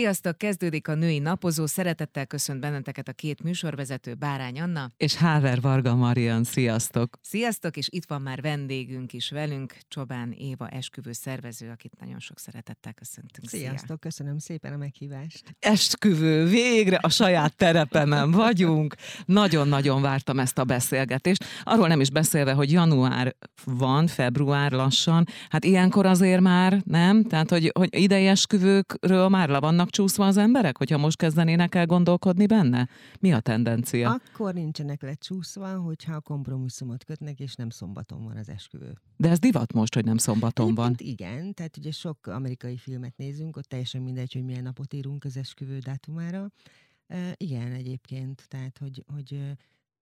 Sziasztok, kezdődik a női napozó. Szeretettel köszönt benneteket a két műsorvezető, Bárány Anna. És Háver Varga Marian, sziasztok! Sziasztok, és itt van már vendégünk is velünk, Csobán Éva esküvő szervező, akit nagyon sok szeretettel köszöntünk. Sziasztok, Szia. köszönöm szépen a meghívást. Esküvő, végre a saját terepemen vagyunk. Nagyon-nagyon vártam ezt a beszélgetést. Arról nem is beszélve, hogy január van, február lassan. Hát ilyenkor azért már nem? Tehát, hogy, hogy idei esküvőkről már le vannak csúszva az emberek, hogyha most kezdenének el gondolkodni benne? Mi a tendencia? Akkor nincsenek lecsúszva, hogyha a kompromisszumot kötnek, és nem szombaton van az esküvő. De ez divat most, hogy nem szombaton Egyébként van. Igen, tehát ugye sok amerikai filmet nézünk, ott teljesen mindegy, hogy milyen napot írunk az esküvő dátumára. Igen, egyébként, tehát hogy, hogy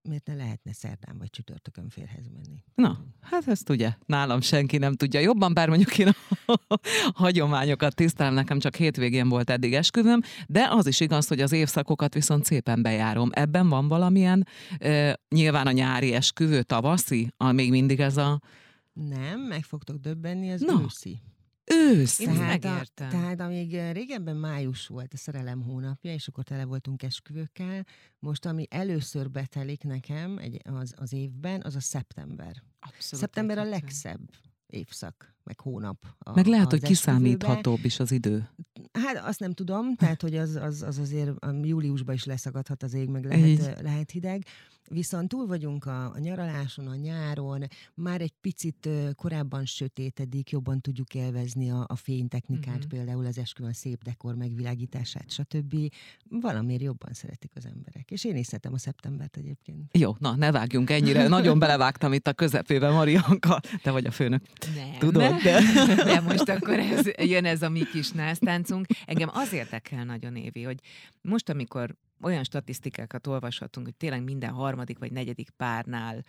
miért ne lehetne szerdán vagy csütörtökön férhez menni? Na, hát ezt ugye nálam senki nem tudja jobban, bár mondjuk én a hagyományokat tisztelem, nekem csak hétvégén volt eddig esküvőm, de az is igaz, hogy az évszakokat viszont szépen bejárom. Ebben van valamilyen, e, nyilván a nyári esküvő, tavaszi, a, még mindig ez a... Nem, meg fogtok döbbenni, ez no. őszi. Ősz! Én tehát, megértem. A, tehát amíg régebben május volt a szerelem hónapja, és akkor tele voltunk esküvőkkel, most ami először betelik nekem egy, az, az évben, az a szeptember. Abszolút Szeptember a legszebb évszak, meg hónap. A, meg lehet, hogy kiszámíthatóbb is az idő. Hát azt nem tudom, tehát hogy az, az, az azért júliusban is leszakadhat az ég, meg lehet, lehet hideg. Viszont túl vagyunk a, a nyaraláson, a nyáron, már egy picit korábban sötétedik, jobban tudjuk élvezni a, a fénytechnikát, uh-huh. például az esküvőn szép dekor megvilágítását, stb. Valamiért jobban szeretik az emberek. És én is szeretem a szeptembert egyébként. Jó, na ne vágjunk ennyire. Nagyon belevágtam itt a közepébe, Marianka. Te vagy a főnök. Nem. Tudod? De, de most akkor ez, jön ez a mi kis násztáncunk. Engem az érdekel nagyon, Évi, hogy most, amikor olyan statisztikákat olvashatunk, hogy tényleg minden harmadik vagy negyedik párnál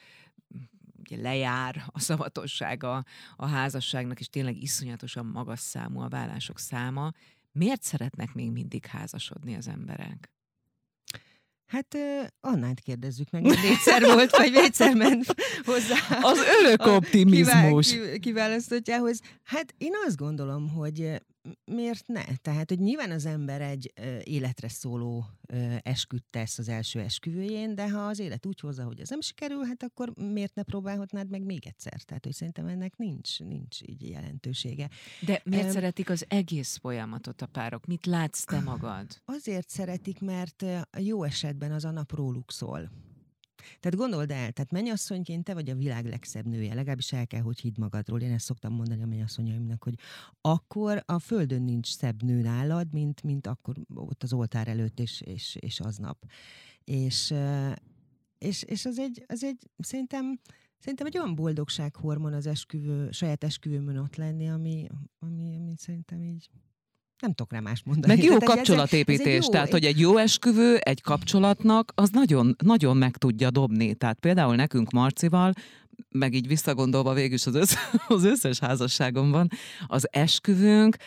ugye lejár a szavatossága a házasságnak, és tényleg iszonyatosan magas számú a vállások száma. Miért szeretnek még mindig házasodni az emberek? Hát Annát kérdezzük meg, hogy négyszer volt, vagy négyszer ment hozzá. Az örök optimizmus. kiválasztottjához. Hát én azt gondolom, hogy miért ne? Tehát, hogy nyilván az ember egy életre szóló esküt tesz az első esküvőjén, de ha az élet úgy hozza, hogy ez nem sikerül, hát akkor miért ne próbálhatnád meg még egyszer? Tehát, hogy szerintem ennek nincs, nincs így jelentősége. De miért um, szeretik az egész folyamatot a párok? Mit látsz te magad? Azért szeretik, mert jó esetben az a nap róluk szól. Tehát gondold el, tehát mennyasszonyként te vagy a világ legszebb nője, legalábbis el kell, hogy hidd magadról. Én ezt szoktam mondani a mennyasszonyaimnak, hogy akkor a földön nincs szebb nő nálad, mint, mint akkor ott az oltár előtt és, és, és aznap. És, és, és az egy, az egy szerintem Szerintem egy olyan boldogsághormon az esküvő, saját esküvőmön ott lenni, ami, ami, ami szerintem így nem tudok rá más mondani. Meg jó tehát kapcsolatépítés, ez, ez jó, tehát hogy egy jó esküvő egy kapcsolatnak az nagyon, nagyon meg tudja dobni. Tehát például nekünk Marcival, meg így visszagondolva végül is az, össz, az összes házasságomban, az esküvőnk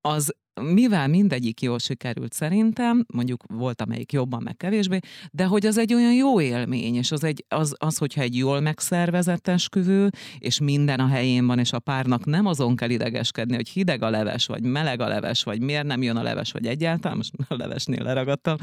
az mivel mindegyik jól sikerült szerintem, mondjuk volt amelyik jobban, meg kevésbé, de hogy az egy olyan jó élmény, és az, egy, az, az hogyha egy jól megszervezett esküvő, és minden a helyén van, és a párnak nem azon kell idegeskedni, hogy hideg a leves, vagy meleg a leves, vagy miért nem jön a leves, vagy egyáltalán, most a levesnél leragadtam,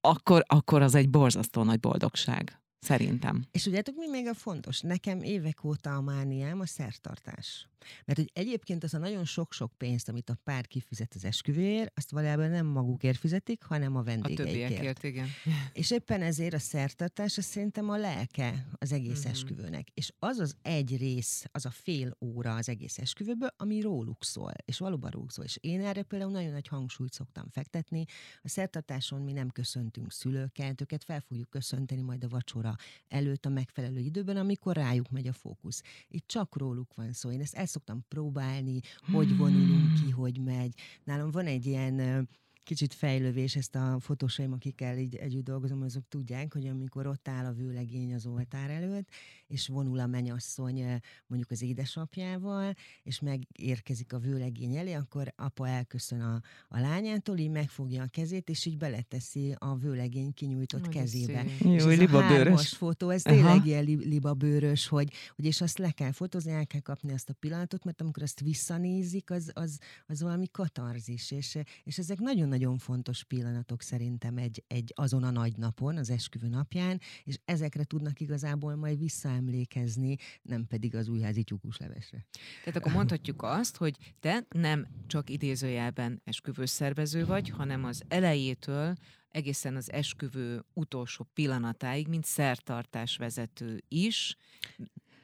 akkor, akkor az egy borzasztó nagy boldogság. Szerintem. És tudjátok, mi még a fontos? Nekem évek óta a mániám a szertartás. Mert hogy egyébként az a nagyon sok-sok pénzt, amit a pár kifizet az esküvőért, azt valójában nem magukért fizetik, hanem a vendégeikért. A igen. És éppen ezért a szertartás az szerintem a lelke az egész mm-hmm. esküvőnek. És az az egy rész, az a fél óra az egész esküvőből, ami róluk szól. És valóban róluk szól. És én erre például nagyon nagy hangsúlyt szoktam fektetni. A szertartáson mi nem köszöntünk szülőket, őket fel fogjuk köszönteni majd a vacsora előtt a megfelelő időben, amikor rájuk megy a fókusz. Itt csak róluk van szó. Én ezt el szoktam próbálni, hogy vonulunk ki, hogy megy. Nálam van egy ilyen kicsit fejlővés, ezt a fotósaim, akikkel így együtt dolgozom, azok tudják, hogy amikor ott áll a vőlegény az oltár előtt, és vonul a menyasszony mondjuk az édesapjával, és megérkezik a vőlegény elé, akkor apa elköszön a, a lányától, így megfogja a kezét, és így beleteszi a vőlegény kinyújtott Nagy kezébe. Jó, és ez a hármas fotó, ez Aha. tényleg ilyen libabőrös, hogy, hogy és azt le kell fotózni, el kell kapni azt a pillanatot, mert amikor azt visszanézik, az, az, az valami katarzis, és, és ezek nagyon nagyon fontos pillanatok szerintem egy, egy azon a nagy napon, az esküvő napján, és ezekre tudnak igazából majd visszaemlékezni, nem pedig az újházi tyúkuslevesre. Tehát akkor mondhatjuk azt, hogy te nem csak idézőjelben esküvőszervező vagy, hanem az elejétől egészen az esküvő utolsó pillanatáig, mint szertartás vezető is.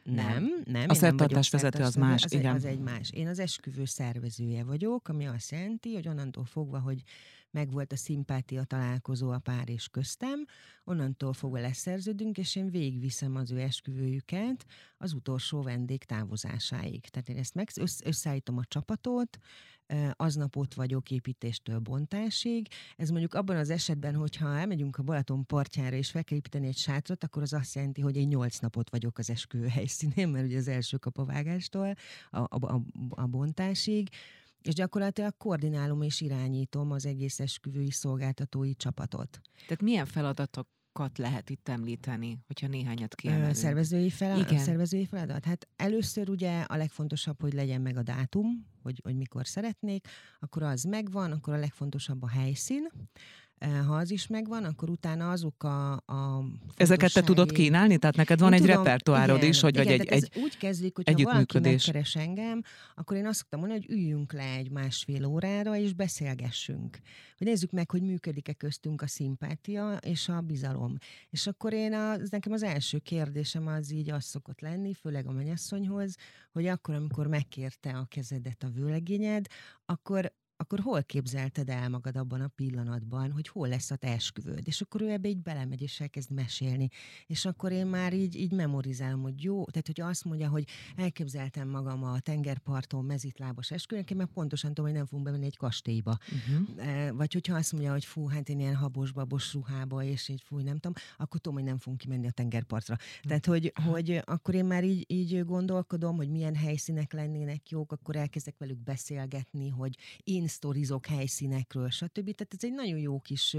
Nem, nem. A szertartás vezető az más, az igen. Egy, az egy más. Én az esküvő szervezője vagyok, ami azt jelenti, hogy onnantól fogva, hogy megvolt a szimpátia találkozó a pár és köztem, onnantól fogva leszerződünk, és én végigviszem az ő esküvőjüket az utolsó vendég távozásáig. Tehát én ezt meg, összeállítom a csapatot, aznap ott vagyok építéstől bontásig. Ez mondjuk abban az esetben, hogyha elmegyünk a Balaton partjára és fel kell építeni egy sátrat, akkor az azt jelenti, hogy én nyolc napot vagyok az esküvő helyszínén, mert ugye az első kapavágástól a, a, a, a bontásig és gyakorlatilag koordinálom és irányítom az egész esküvői szolgáltatói csapatot. Tehát milyen feladatok lehet itt említeni, hogyha néhányat kiemelünk? Szervezői, feladat, Igen. szervezői feladat? Hát először ugye a legfontosabb, hogy legyen meg a dátum, hogy, hogy mikor szeretnék, akkor az megvan, akkor a legfontosabb a helyszín, ha az is megvan, akkor utána azok a, a Ezeket te tudod kínálni? Tehát neked van én egy tudom, repertoárod igen, is, hogy igen, vagy egy, egy úgy kezdik, hogy ha valaki megkeres engem, akkor én azt szoktam mondani, hogy üljünk le egy másfél órára, és beszélgessünk. Hogy nézzük meg, hogy működik-e köztünk a szimpátia és a bizalom. És akkor én, az, nekem az első kérdésem az így az szokott lenni, főleg a mennyasszonyhoz, hogy akkor, amikor megkérte a kezedet a vőlegényed, akkor akkor hol képzelted el magad abban a pillanatban, hogy hol lesz a te esküvőd? És akkor ő ebbe így belemegy, és elkezd mesélni. És akkor én már így, így memorizálom, hogy jó, tehát hogy azt mondja, hogy elképzeltem magam a tengerparton mezitlábas esküvőn, meg pontosan tudom, hogy nem fogunk bemenni egy kastélyba. Uh-huh. Vagy hogyha azt mondja, hogy fú, hát én ilyen habos, babos ruhába, és így fú, nem tudom, akkor tudom, hogy nem fogunk kimenni a tengerpartra. Uh-huh. Tehát, hogy, hogy akkor én már így, így gondolkodom, hogy milyen helyszínek lennének jók, akkor elkezdek velük beszélgetni, hogy én sztorizok helyszínekről, stb. Tehát ez egy nagyon jó kis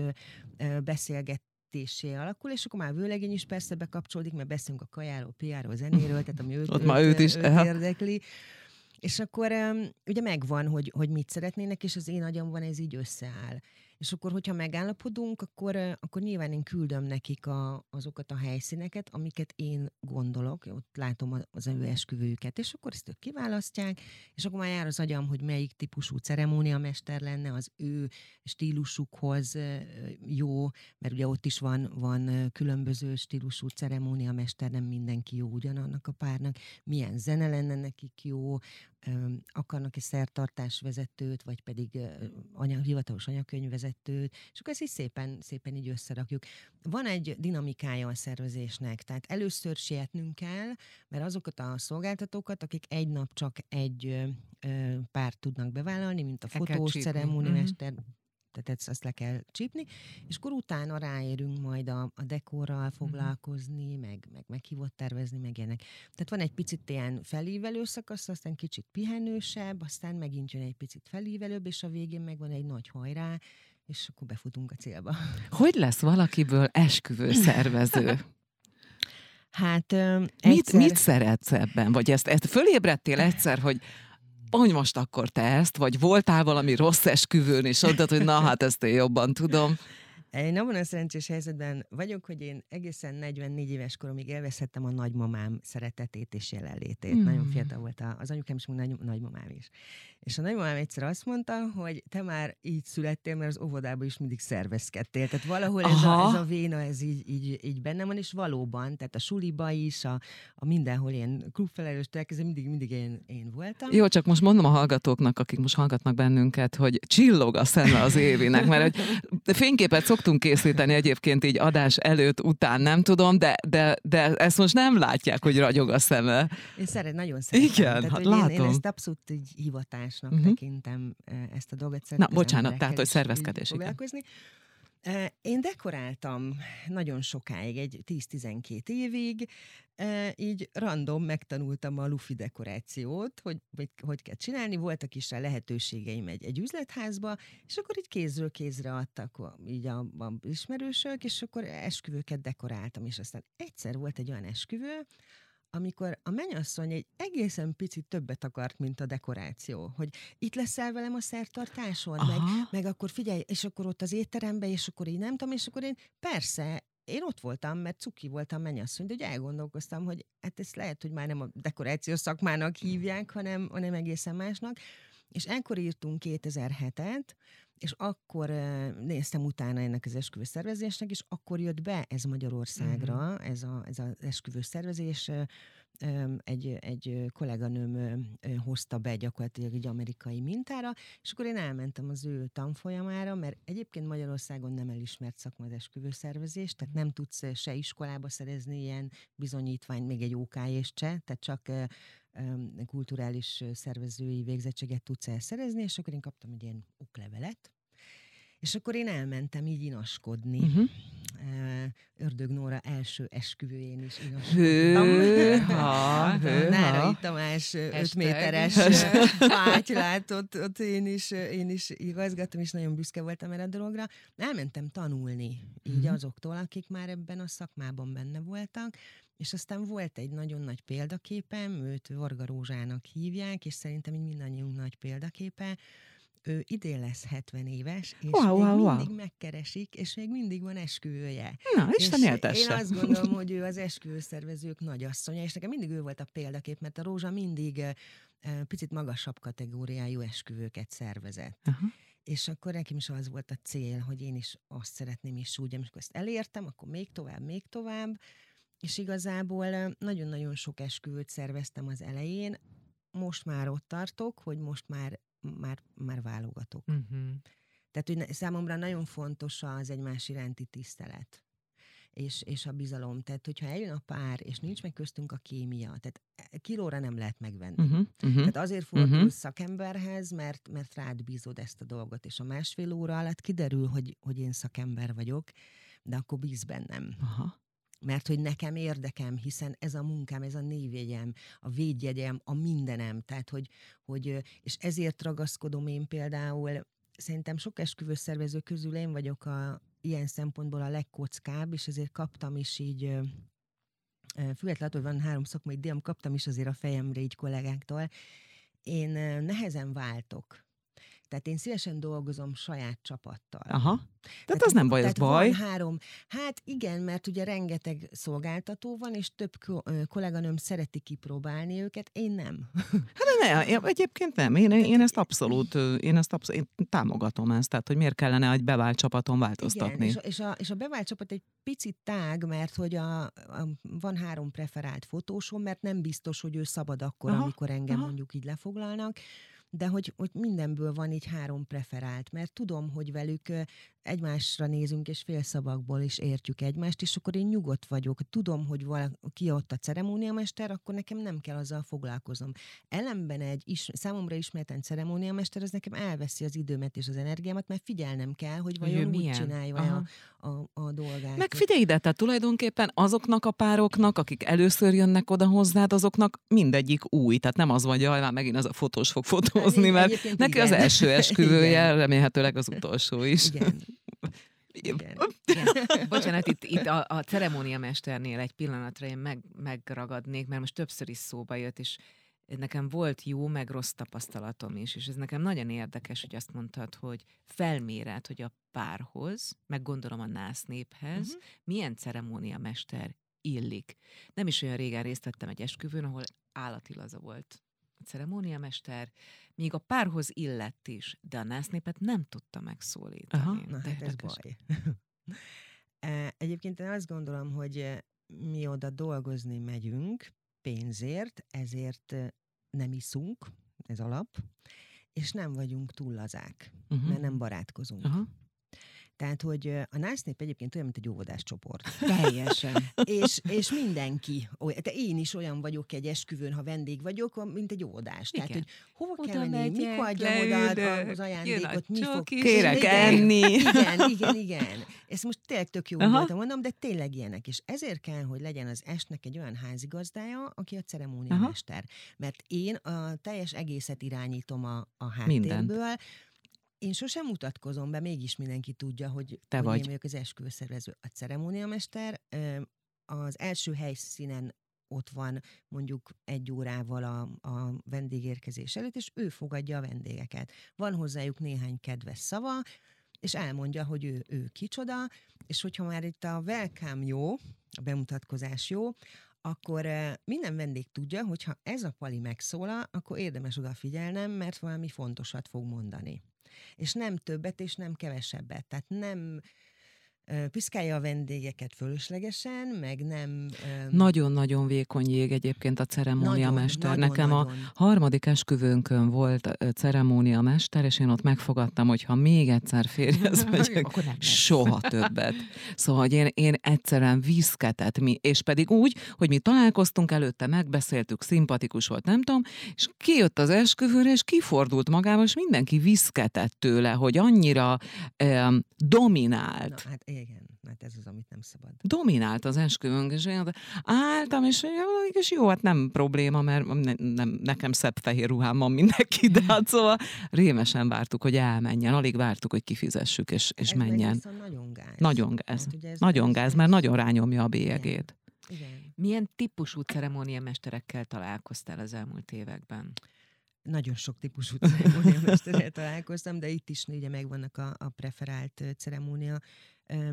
beszélgetésé alakul, és akkor már vőlegény is persze bekapcsolódik, mert beszélünk a kajáról, piáról, zenéről, tehát ami őt, Ott őt, már őt is őt érdekli. És akkor ugye megvan, hogy, hogy mit szeretnének, és az én agyamban ez így összeáll. És akkor, hogyha megállapodunk, akkor, akkor nyilván én küldöm nekik a, azokat a helyszíneket, amiket én gondolok, ott látom az ő esküvőjüket, és akkor ezt ők kiválasztják, és akkor már jár az agyam, hogy melyik típusú ceremóniamester lenne az ő stílusukhoz jó, mert ugye ott is van, van különböző stílusú ceremóniamester, nem mindenki jó ugyanannak a párnak, milyen zene lenne nekik jó, akarnak-e szertartásvezetőt, vagy pedig anyag, hivatalos anyagkönyvvezetőt, és akkor ezt is szépen, szépen így összerakjuk. Van egy dinamikája a szervezésnek, tehát először sietnünk kell, mert azokat a szolgáltatókat, akik egy nap csak egy párt tudnak bevállalni, mint a fotós, ceremóniamester, uh-huh tehát ezt, ezt le kell csípni, és akkor utána ráérünk majd a, a dekorral mhm. foglalkozni, mm-hmm. meg, meg meghívott tervezni, meg ilyenek. Tehát van egy picit ilyen felívelő szakasz, aztán kicsit pihenősebb, aztán megint jön egy picit felívelőbb, és a végén meg van egy nagy hajrá, és akkor befutunk a célba. Hogy lesz valakiből esküvő szervező? Hát egyszer... mit, mit szeretsz ebben? Vagy ezt, ezt fölébredtél egyszer, hogy hogy most akkor te ezt, vagy voltál valami rossz esküvőn, és mondtad, hogy na hát ezt én jobban tudom. Én abban a szerencsés helyzetben vagyok, hogy én egészen 44 éves koromig élvezhettem a nagymamám szeretetét és jelenlétét. Mm. Nagyon fiatal volt az anyukám, és nagy, nagymamám is. És a nagymamám egyszer azt mondta, hogy te már így születtél, mert az óvodában is mindig szervezkedtél. Tehát valahol ez a, ez a véna, ez így, így, így bennem van, és valóban, tehát a suliba is, a, a mindenhol ilyen klubfelelős elkezdve mindig, mindig én, én voltam. Jó, csak most mondom a hallgatóknak, akik most hallgatnak bennünket, hogy csillog a szeme az évinek, mert hogy fényképet szoktunk készíteni egyébként így adás előtt, után, nem tudom, de, de, de ezt most nem látják, hogy ragyog a szeme. Én szeret, nagyon szeretem. Igen, tehát, hát látom. Én, én ezt abszolút így hivatásnak uh-huh. tekintem ezt a dolgot. Na, bocsánat, tehát, hogy szervezkedés. Én dekoráltam nagyon sokáig, egy 10-12 évig, így random megtanultam a lufi dekorációt, hogy, hogy hogy kell csinálni, voltak is rá lehetőségeim egy, egy üzletházba, és akkor így kézről kézre adtak így a, a ismerősök, és akkor esküvőket dekoráltam, és aztán egyszer volt egy olyan esküvő, amikor a mennyasszony egy egészen picit többet akart, mint a dekoráció. Hogy itt leszel velem a szertartáson, meg, meg akkor figyelj, és akkor ott az étterembe, és akkor én nem tudom, és akkor én persze, én ott voltam, mert cuki voltam mennyasszony, de ugye elgondolkoztam, hogy hát ezt lehet, hogy már nem a dekorációs szakmának hívják, hanem, hanem egészen másnak. És ekkor írtunk 2007-et, és akkor néztem utána ennek az esküvő szervezésnek, és akkor jött be ez Magyarországra, mm-hmm. ez, a, ez az esküvő szervezés. Egy, egy kolléganőm hozta be gyakorlatilag egy amerikai mintára, és akkor én elmentem az ő tanfolyamára, mert egyébként Magyarországon nem elismert szakma az esküvőszervezés, tehát nem tudsz se iskolába szerezni ilyen bizonyítványt, még egy OK és se, tehát csak kulturális szervezői végzettséget tudsz elszerezni, és akkor én kaptam egy ilyen oklevelet, és akkor én elmentem így inaskodni. Uh-huh. Ördög Nóra első esküvőjén is inaskodtam. Hőha, Nárai Tamás 5 méteres látott, ott én is, én is igazgattam, és nagyon büszke voltam erre a dologra. Elmentem tanulni így uh-huh. azoktól, akik már ebben a szakmában benne voltak, és aztán volt egy nagyon nagy példaképem, őt Varga Rózsának hívják, és szerintem így mindannyiunk nagy példaképe, ő idén lesz 70 éves, és wow, még wow, mindig wow. megkeresik, és még mindig van esküvője. Na, Isten és éltesse. Én azt gondolom, hogy ő az esküvőszervezők asszonya, és nekem mindig ő volt a példakép, mert a Rózsa mindig uh, picit magasabb kategóriájú esküvőket szervezett. Uh-huh. És akkor nekem is az volt a cél, hogy én is azt szeretném is úgy, amikor ezt elértem, akkor még tovább, még tovább, és igazából nagyon-nagyon sok esküvőt szerveztem az elején, most már ott tartok, hogy most már, már, már válogatok. Uh-huh. Tehát, hogy számomra nagyon fontos az egymás iránti tisztelet és, és a bizalom. Tehát, hogyha eljön a pár, és nincs meg köztünk a kémia, tehát e, kilóra nem lehet megvenni. Uh-huh, uh-huh, tehát azért fordulsz uh-huh. szakemberhez, mert, mert rád bízod ezt a dolgot, és a másfél óra alatt kiderül, hogy, hogy én szakember vagyok, de akkor bíz bennem. Aha mert hogy nekem érdekem, hiszen ez a munkám, ez a névjegyem, a védjegyem, a mindenem, tehát hogy, hogy és ezért ragaszkodom én például, szerintem sok esküvőszervező közül én vagyok a, ilyen szempontból a legkockább, és ezért kaptam is így függetlenül, hogy van három szakmai díjam, kaptam is azért a fejemre így kollégáktól. Én nehezen váltok tehát én szívesen dolgozom saját csapattal. Aha. Tehát, tehát az nem baj, az baj. Van három. Hát igen, mert ugye rengeteg szolgáltató van, és több kolléganőm szereti kipróbálni őket, én nem. Hát ne, egyébként nem. Én, én ezt abszolút, én ezt abszolút én támogatom ezt, tehát hogy miért kellene egy bevált csapaton változtatni. Igen, és, és, a, és a bevált csapat egy picit tág, mert hogy a, a, van három preferált fotósom, mert nem biztos, hogy ő szabad akkor, aha, amikor engem aha. mondjuk így lefoglalnak de hogy, hogy mindenből van így három preferált, mert tudom, hogy velük egymásra nézünk, és félszavakból is értjük egymást, és akkor én nyugodt vagyok. Tudom, hogy valaki ott a ceremóniamester, akkor nekem nem kell azzal foglalkoznom. Ellenben egy is, számomra ismerten ceremóniamester, az nekem elveszi az időmet és az energiámat, mert figyelnem kell, hogy vajon úgy csinálja a, a, a dolgát. Meg figyelj ide, tehát tulajdonképpen azoknak a pároknak, akik először jönnek oda hozzád, azoknak mindegyik új. Tehát nem az van, hogy már megint az a fotós fog fotózni, hát, mert neki igen. az első esküvője, remélhetőleg az utolsó is. Igen. Igen. Igen. Bocsánat, itt, itt a, a ceremóniamesternél egy pillanatra én meg, megragadnék, mert most többször is szóba jött, és nekem volt jó, meg rossz tapasztalatom is, és ez nekem nagyon érdekes, hogy azt mondtad, hogy felméred, hogy a párhoz, meg gondolom a nász néphez, uh-huh. milyen ceremóniamester illik. Nem is olyan régen részt vettem egy esküvőn, ahol állatilaza volt ceremóniamester, még a párhoz illett is, de a násznépet nem tudta megszólítani. Aha, na, hát ez baj. E, egyébként én azt gondolom, hogy e, mi oda dolgozni megyünk pénzért, ezért e, nem iszunk, ez alap, és nem vagyunk túl lazák, uh-huh. mert nem barátkozunk. Uh-huh. Tehát, hogy a násznép egyébként olyan, mint egy óvodás csoport. Teljesen. és, és mindenki, olyan, te én is olyan vagyok egy esküvőn, ha vendég vagyok, mint egy óvodás. Igen. Tehát, hogy hova oda kell menni, megyek, mikor adjam oda az ajándékot, mi fog... Kérek igen, enni. Igen, igen, igen. Ez most tényleg tök jó voltam mondom, de tényleg ilyenek. És ezért kell, hogy legyen az estnek egy olyan házigazdája, aki a ceremóniamester. Mert én a teljes egészet irányítom a, a háttérből, Mindent én sosem mutatkozom be, mégis mindenki tudja, hogy, Te hogy vagy. én vagyok az esküvőszervező. A ceremóniamester az első helyszínen ott van mondjuk egy órával a, a vendégérkezés előtt, és ő fogadja a vendégeket. Van hozzájuk néhány kedves szava, és elmondja, hogy ő, ő kicsoda, és hogyha már itt a welcome jó, a bemutatkozás jó, akkor minden vendég tudja, hogy ha ez a pali megszólal, akkor érdemes odafigyelnem, mert valami fontosat fog mondani. És nem többet, és nem kevesebbet. Tehát nem piszkálja a vendégeket fölöslegesen, meg nem... Nagyon-nagyon vékony jég egyébként a ceremóniamester. Nagyon, Nekem nagyon. a harmadik esküvőnkön volt ceremóniamester, és én ott megfogadtam, hogy ha még egyszer férjez megyek, soha többet. Szóval, hogy én, én egyszerűen viszketett, mi, és pedig úgy, hogy mi találkoztunk előtte, megbeszéltük, szimpatikus volt, nem tudom, és kijött az esküvőre, és kifordult magával, és mindenki viszketett tőle, hogy annyira eh, dominált. Na, hát igen, mert ez az, amit nem szabad. Dominált az esküvőnk, és én álltam, és, és jó, hát nem probléma, mert ne, nem, nekem szebb fehér ruhám van mindenki, de hát szóval rémesen vártuk, hogy elmenjen, alig vártuk, hogy kifizessük, és, és ez menjen. nagyon gáz. Nagyon gáz. Hát, ez, nagyon ez, gáz, mert nagyon rányomja a bélyegét. Igen. Igen. Milyen típusú ceremóniamesterekkel találkoztál az elmúlt években? nagyon sok típusú ceremóniamesterrel találkoztam, de itt is ugye megvannak a, a preferált ceremónia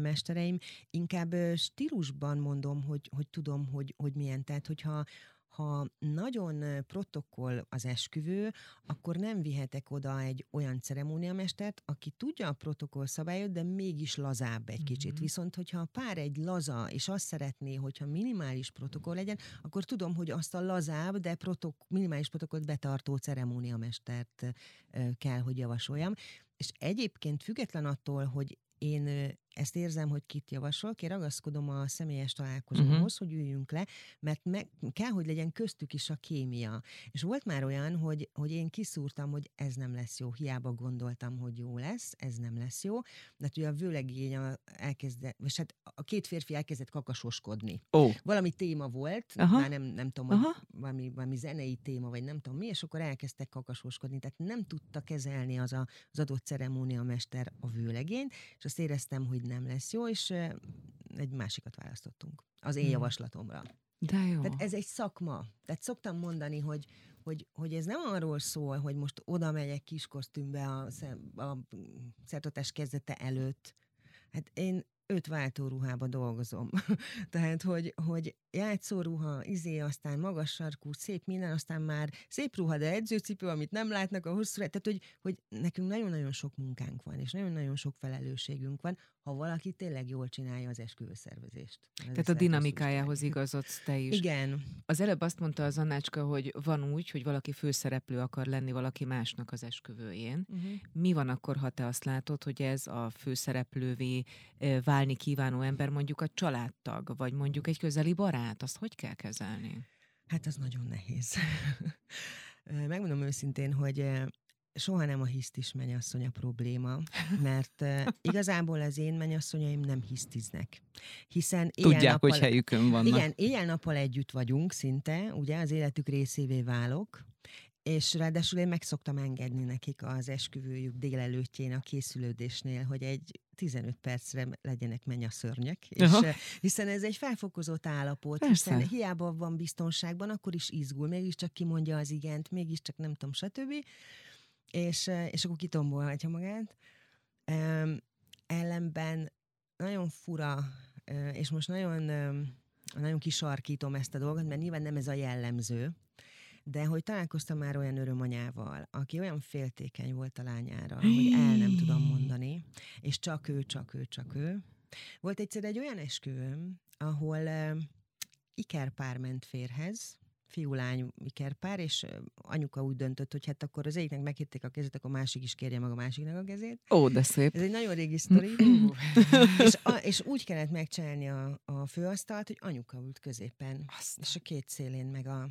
mestereim. Inkább stílusban mondom, hogy, hogy tudom, hogy, hogy milyen. Tehát, hogyha ha nagyon protokoll az esküvő, akkor nem vihetek oda egy olyan ceremóniamestert, aki tudja a protokoll szabályot, de mégis lazább egy mm-hmm. kicsit. Viszont, hogyha a pár egy laza, és azt szeretné, hogyha minimális protokoll legyen, akkor tudom, hogy azt a lazább, de protok- minimális protokollt betartó ceremóniamestert kell, hogy javasoljam. És egyébként független attól, hogy én ezt érzem, hogy kit javasolok, én ragaszkodom a személyes találkozóhoz, uh-huh. hogy üljünk le, mert meg, kell, hogy legyen köztük is a kémia. És volt már olyan, hogy, hogy én kiszúrtam, hogy ez nem lesz jó, hiába gondoltam, hogy jó lesz, ez nem lesz jó, de ugye a vőlegény elkezdett, vagy hát a két férfi elkezdett kakasoskodni. Oh. Valami téma volt, Aha. már nem, nem tudom, Aha. valami, valami zenei téma, vagy nem tudom mi, és akkor elkezdtek kakasoskodni, tehát nem tudta kezelni az a, az adott ceremóniamester a vőlegényt, és azt éreztem, hogy nem lesz jó, és egy másikat választottunk az én hmm. javaslatomra. De jó. Tehát ez egy szakma. Tehát szoktam mondani, hogy, hogy, hogy ez nem arról szól, hogy most oda megyek kis kosztümbe a, a szertartás kezdete előtt. Hát én öt váltóruhába dolgozom. Tehát, hogy, hogy játszóruha, izé, aztán magas sarkú, szép minden, aztán már szép ruha, de edzőcipő, amit nem látnak a hosszú, tehát, hogy, hogy nekünk nagyon-nagyon sok munkánk van, és nagyon-nagyon sok felelősségünk van, ha valaki tényleg jól csinálja az esküvőszervezést. Tehát a dinamikájához igazodsz te is. Igen. Az előbb azt mondta az Annácska, hogy van úgy, hogy valaki főszereplő akar lenni valaki másnak az esküvőjén. Uh-huh. Mi van akkor, ha te azt látod, hogy ez a főszereplővé válni kívánó ember mondjuk a családtag, vagy mondjuk egy közeli barát? Azt hogy kell kezelni? Hát az nagyon nehéz. Megmondom őszintén, hogy soha nem a hisztis mennyasszony a probléma, mert igazából az én mennyasszonyaim nem hisztiznek. Hiszen Tudják, hogy helyükön vannak. Igen, éjjel-nappal együtt vagyunk szinte, ugye az életük részévé válok, és ráadásul én meg szoktam engedni nekik az esküvőjük délelőttjén a készülődésnél, hogy egy 15 percre legyenek mennyasszörnyek, és hiszen ez egy felfokozott állapot, Persze. hiszen hiába van biztonságban, akkor is izgul, mégiscsak kimondja az igent, mégiscsak nem tudom, stb és, és akkor kitombolhatja magát. Ellenben nagyon fura, és most nagyon, nagyon kisarkítom ezt a dolgot, mert nyilván nem ez a jellemző, de hogy találkoztam már olyan örömanyával, aki olyan féltékeny volt a lányára, hogy el nem tudom mondani, és csak ő, csak ő, csak ő. Volt egyszer egy olyan esküvőm, ahol ikerpár ment férhez, fiú-lány ikerpár, és anyuka úgy döntött, hogy hát akkor az egyiknek meghitték a kezét, akkor a másik is kérje meg a másiknak a kezét. Ó, de szép. Ez egy nagyon régi sztori. és, a, és úgy kellett megcsinálni a, a főasztalt, hogy anyuka ült középen, Aztán. és a két szélén meg a,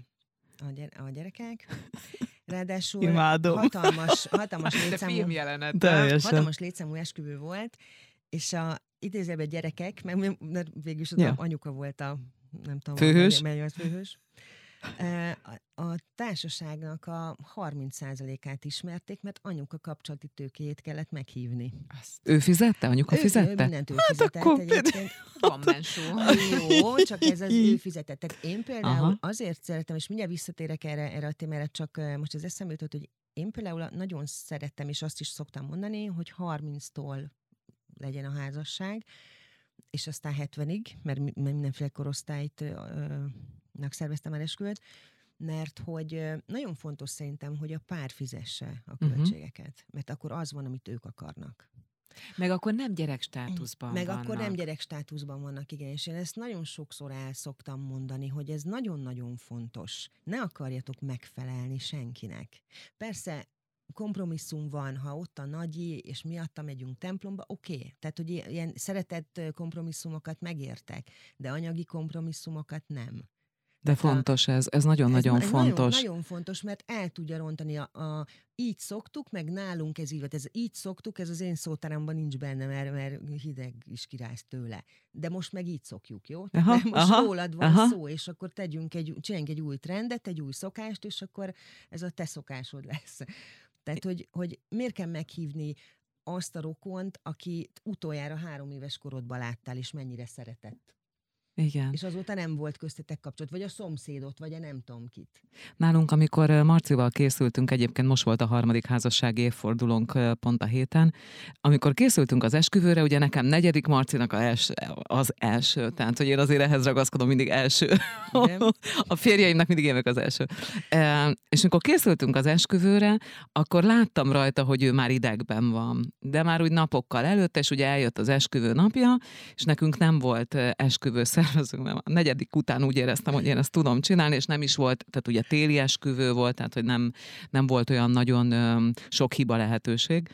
a, gyere, a gyerekek. Ráadásul Imádom. hatalmas, hatalmas létszámú, hatalmas létszámú esküvő volt, és a idézőben gyerekek, mert végül is ja. anyuka volt a nem tudom, főhős. Mely, mely főhős A, társaságnak a 30%-át ismerték, mert anyuka kapcsolati tőkéjét kellett meghívni. Azt. Ő fizette? Anyuka ő, fizette? Ő mindent ő hát fizetett akkor egyébként. Van mensó. Jó, csak ez az ő fizetett. Tehát én például Aha. azért szeretem, és mindjárt visszatérek erre, erre a témára, csak most az eszembe jutott, hogy én például nagyon szerettem, és azt is szoktam mondani, hogy 30-tól legyen a házasság, és aztán 70-ig, mert mindenféle korosztályt szerveztem el esküvőt, mert hogy nagyon fontos szerintem, hogy a pár fizesse a mhm. költségeket, uh-huh. mert akkor az van, amit ők akarnak. Meg akkor nem gyerek státuszban Meg vannak. akkor nem gyerek státuszban vannak, igen. És én ezt nagyon sokszor el szoktam mondani, hogy ez nagyon-nagyon fontos. Ne akarjatok megfelelni senkinek. Persze kompromisszum van, ha ott a nagyi, és miatta megyünk templomba, oké. Okay. Tehát, hogy ilyen szeretett kompromisszumokat megértek, de anyagi kompromisszumokat nem. De fontos ez, ez nagyon-nagyon ez, fontos. Nagyon, nagyon fontos, mert el tudja rontani a, a így szoktuk, meg nálunk ez így volt, ez így szoktuk, ez az én szótáramban nincs benne, mert, mert hideg is királysz tőle. De most meg így szokjuk, jó? Aha, most aha, rólad van aha. szó, és akkor tegyünk egy, csináljunk egy új trendet, egy új szokást, és akkor ez a te szokásod lesz. Tehát, hogy, hogy miért kell meghívni azt a rokont, aki utoljára három éves korodban láttál, és mennyire szeretett? Igen. És azóta nem volt köztetek kapcsolat, vagy a szomszédot, vagy a nem tudom kit. Nálunk, amikor Marcival készültünk, egyébként most volt a harmadik házassági évfordulónk pont a héten, amikor készültünk az esküvőre, ugye nekem negyedik Marcinak els, az első, tehát hogy én azért ehhez ragaszkodom mindig első. a férjeimnek mindig évek az első. E, és amikor készültünk az esküvőre, akkor láttam rajta, hogy ő már idegben van. De már úgy napokkal előtte, és ugye eljött az esküvő napja, és nekünk nem volt esküvő szervezünk, mert a negyedik után úgy éreztem, hogy én ezt tudom csinálni, és nem is volt, tehát ugye téli esküvő volt, tehát hogy nem, nem volt olyan nagyon ö, sok hiba lehetőség,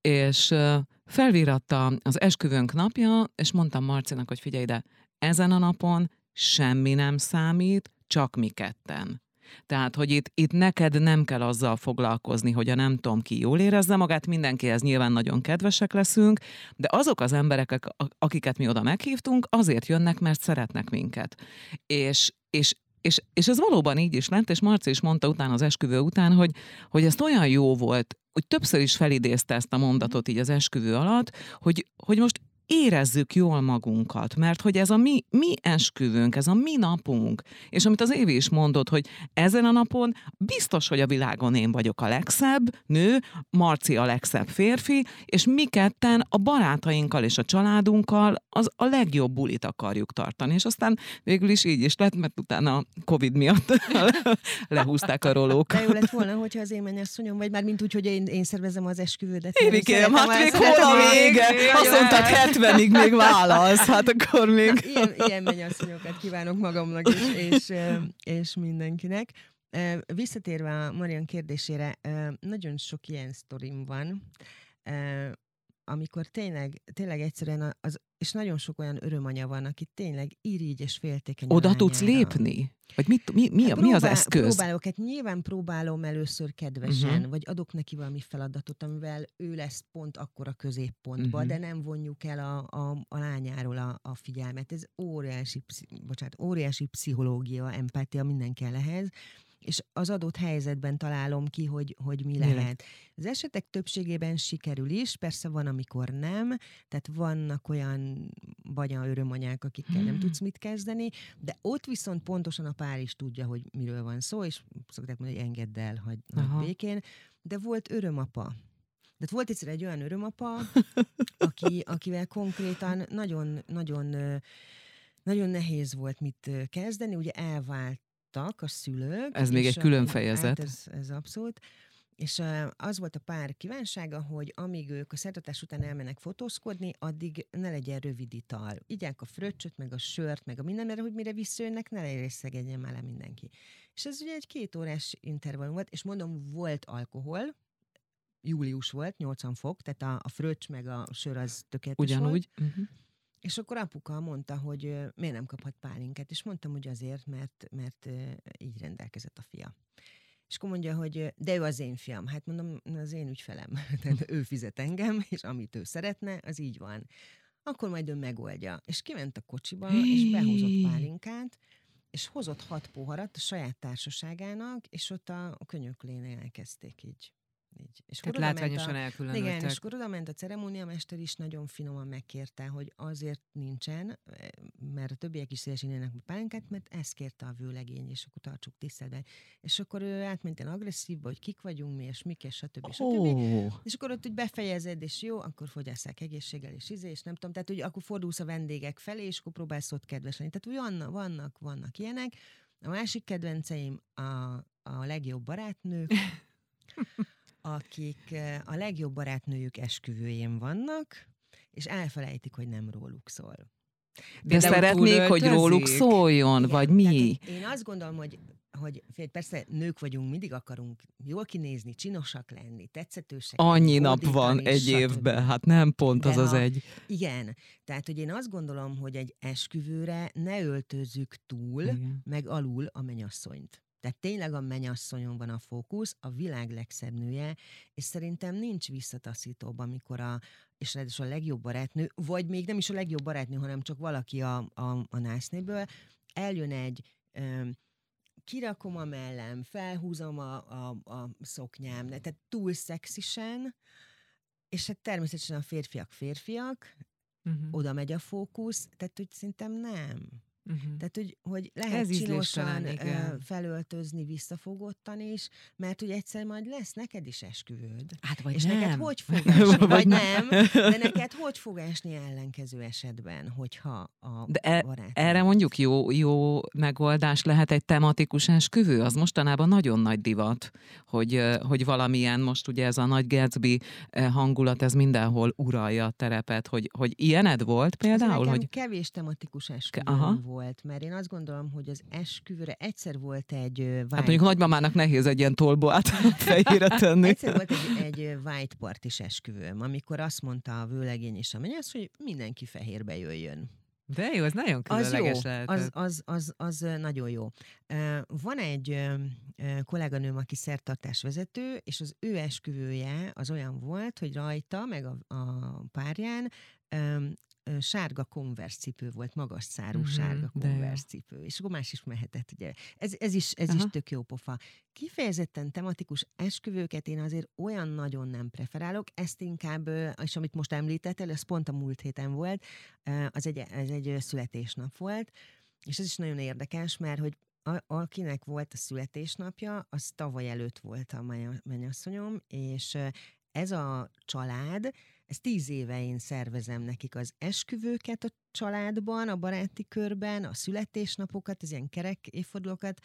és ö, felvíratta az esküvőnk napja, és mondtam Marcinak, hogy figyelj ide, ezen a napon semmi nem számít, csak mi ketten. Tehát, hogy itt, itt neked nem kell azzal foglalkozni, hogy a nem tudom ki jól érezze magát, mindenkihez nyilván nagyon kedvesek leszünk, de azok az emberek, akiket mi oda meghívtunk, azért jönnek, mert szeretnek minket. És, és és, és ez valóban így is lett, és Marci is mondta utána az esküvő után, hogy, hogy ezt olyan jó volt, hogy többször is felidézte ezt a mondatot így az esküvő alatt, hogy, hogy most érezzük jól magunkat, mert hogy ez a mi, mi esküvőnk, ez a mi napunk, és amit az Évi is mondott, hogy ezen a napon biztos, hogy a világon én vagyok a legszebb nő, Marci a legszebb férfi, és mi ketten a barátainkkal és a családunkkal az a legjobb bulit akarjuk tartani, és aztán végül is így is lett, mert utána a Covid miatt lehúzták a rolók. De jó lett volna, hogyha az én mennyasszonyom, vagy már mint úgy, hogy én, én szervezem az esküvődet. Évikém, hát még hol a vége? Azt mondtad, 70-ig még válasz, hát akkor még... Na, ilyen, ilyen mennyasszonyokat kívánok magamnak is, és, és mindenkinek. Visszatérve a Marian kérdésére, nagyon sok ilyen sztorim van, amikor tényleg, tényleg egyszerűen az, és nagyon sok olyan örömanya van, aki tényleg irigy és féltékeny. Oda tudsz lépni? Vagy mit, mi, mi, hát mi az eszköz? Próbálok, hát nyilván próbálom először kedvesen, uh-huh. vagy adok neki valami feladatot, amivel ő lesz pont akkor a középpontba, uh-huh. de nem vonjuk el a, a, a lányáról a, a figyelmet. Ez óriási, bocsánat, óriási pszichológia, empátia minden kell ehhez, és az adott helyzetben találom ki, hogy, hogy mi lehet. Az esetek többségében sikerül is, persze van, amikor nem, tehát vannak olyan banya örömanyák, akikkel hmm. nem tudsz mit kezdeni, de ott viszont pontosan a pár is tudja, hogy miről van szó, és szokták mondani, hogy engedd el, hogy békén. De volt örömapa, de volt egyszer egy olyan örömapa, aki, akivel konkrétan nagyon, nagyon, nagyon nehéz volt mit kezdeni, ugye elvált voltak a szülők. Ez még egy külön fejezet. Hát ez, ez abszolút. És az volt a pár kívánsága, hogy amíg ők a szertartás után elmennek fotózkodni, addig ne legyen rövid ital. Igyák a fröccsöt, meg a sört, meg a minden, mert hogy mire visszajönnek, ne legyen szegedjen már le mindenki. És ez ugye egy két órás intervallum volt, és mondom, volt alkohol, július volt, 80 fok, tehát a, a fröccs meg a sör az tökéletes Ugyanúgy. volt. Uh-huh. És akkor apuka mondta, hogy miért nem kaphat pálinkát, és mondtam, hogy azért, mert, mert így rendelkezett a fia. És akkor mondja, hogy de ő az én fiam. Hát mondom, az én ügyfelem. Tehát ő fizet engem, és amit ő szeretne, az így van. Akkor majd ő megoldja. És kiment a kocsiba, és behozott pálinkát, és hozott hat poharat a saját társaságának, és ott a könyöklénél elkezdték így így. És Tehát látványosan elkülönültek. Igen, és akkor oda ment a ceremóniamester is, nagyon finoman megkérte, hogy azért nincsen, mert a többiek is szélesínének a pálinkát, mert ezt kérte a vőlegény, és akkor tartsuk tiszteletben. És akkor ő átment el agresszívba, hogy kik vagyunk mi, és mik, és stb. stb. Oh. És akkor ott úgy befejezed, és jó, akkor fogyasszák egészséggel, és izé, és nem tudom, tehát hogy akkor fordulsz a vendégek felé, és akkor próbálsz ott kedves lenni. Tehát úgy vannak, vannak, vannak ilyenek. A másik kedvenceim a, a legjobb barátnők, akik eh, a legjobb barátnőjük esküvőjén vannak, és elfelejtik, hogy nem róluk szól. De, De szeretnék, hogy róluk szóljon, Igen, vagy mi? Én azt gondolom, hogy hogy persze nők vagyunk, mindig akarunk jól kinézni, csinosak lenni, tetszetősek. Annyi nap van egy évben, hát nem pont De az ha, az egy. Igen, tehát hogy én azt gondolom, hogy egy esküvőre ne öltözzük túl, igen. meg alul a menyasszonyt. Tehát tényleg a mennyasszonyon van a fókusz, a világ legszebb nője, és szerintem nincs visszataszítóbb, amikor a, és ráadásul a legjobb barátnő, vagy még nem is a legjobb barátnő, hanem csak valaki a, a, a násznéből, eljön egy ö, kirakom a mellem, felhúzom a, a, a szoknyám, tehát túl szexisen, és hát természetesen a férfiak férfiak, uh-huh. oda megy a fókusz, tehát hogy szerintem nem. Uh-huh. Tehát, hogy, hogy lehet Ez csinosan felöltözni visszafogottan is, mert hogy egyszer majd lesz neked is esküvőd. Hát vagy és nem. neked hogy fog esni, vagy, vagy nem, de neked hogy fog esni ellenkező esetben, hogyha a de e, erre mondjuk jó, jó megoldás lehet egy tematikus esküvő? Az mostanában nagyon nagy divat, hogy, hogy valamilyen, most ugye ez a nagy Gatsby hangulat, ez mindenhol uralja a terepet, hogy, hogy ilyened volt például? Ez hogy... kevés tematikus esküvő volt volt, mert én azt gondolom, hogy az esküvőre egyszer volt egy white... Hát mondjuk nagymamának nehéz egy ilyen tolbo át fejére tenni. egyszer volt egy, egy white partis esküvőm, amikor azt mondta a vőlegény és a menyasz, hogy mindenki fehérbe jöjjön. De jó, az nagyon különleges az jó, Az, az, az, az nagyon jó. Van egy kolléganőm, aki szertartásvezető, és az ő esküvője az olyan volt, hogy rajta, meg a, a párján sárga konverszcipő volt, magas szárú uh-huh, sárga konverszcipő, és akkor más is mehetett, ugye. Ez, ez, is, ez is tök jó pofa. Kifejezetten tematikus esküvőket én azért olyan nagyon nem preferálok, ezt inkább, és amit most említettél, ez pont a múlt héten volt, az egy, ez egy születésnap volt, és ez is nagyon érdekes, mert hogy a, akinek volt a születésnapja, az tavaly előtt volt a mennyasszonyom, és ez a család, ez tíz éve én szervezem nekik az esküvőket a családban, a baráti körben, a születésnapokat, az ilyen kerek évfordulókat,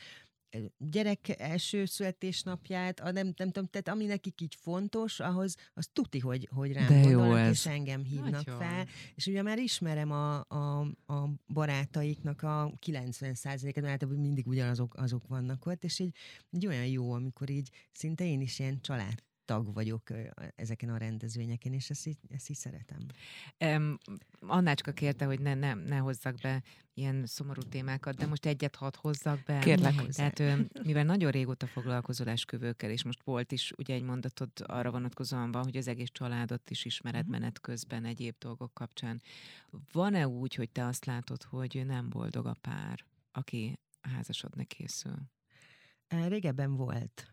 gyerek első születésnapját, a nem, nem tudom, tehát ami nekik így fontos, ahhoz az tuti, hogy, hogy rám De gondolnak, és engem hívnak Nagyon. fel. És ugye már ismerem a, a, a barátaiknak a 90%-et, mert mindig ugyanazok azok vannak ott, és így, így olyan jó, amikor így szinte én is ilyen család tag vagyok ezeken a rendezvényeken, és ezt így, ezt így szeretem. Um, Annácska kérte, hogy ne, ne, ne hozzak be ilyen szomorú témákat, de most egyet hat hozzak be. Kérlek. Tehát mivel nagyon régóta foglalkozol esküvőkkel, és most volt is ugye egy mondatod arra vonatkozóan van, hogy az egész családot is ismered uh-huh. menet közben egyéb dolgok kapcsán. Van-e úgy, hogy te azt látod, hogy nem boldog a pár, aki házasodni készül? Régebben volt.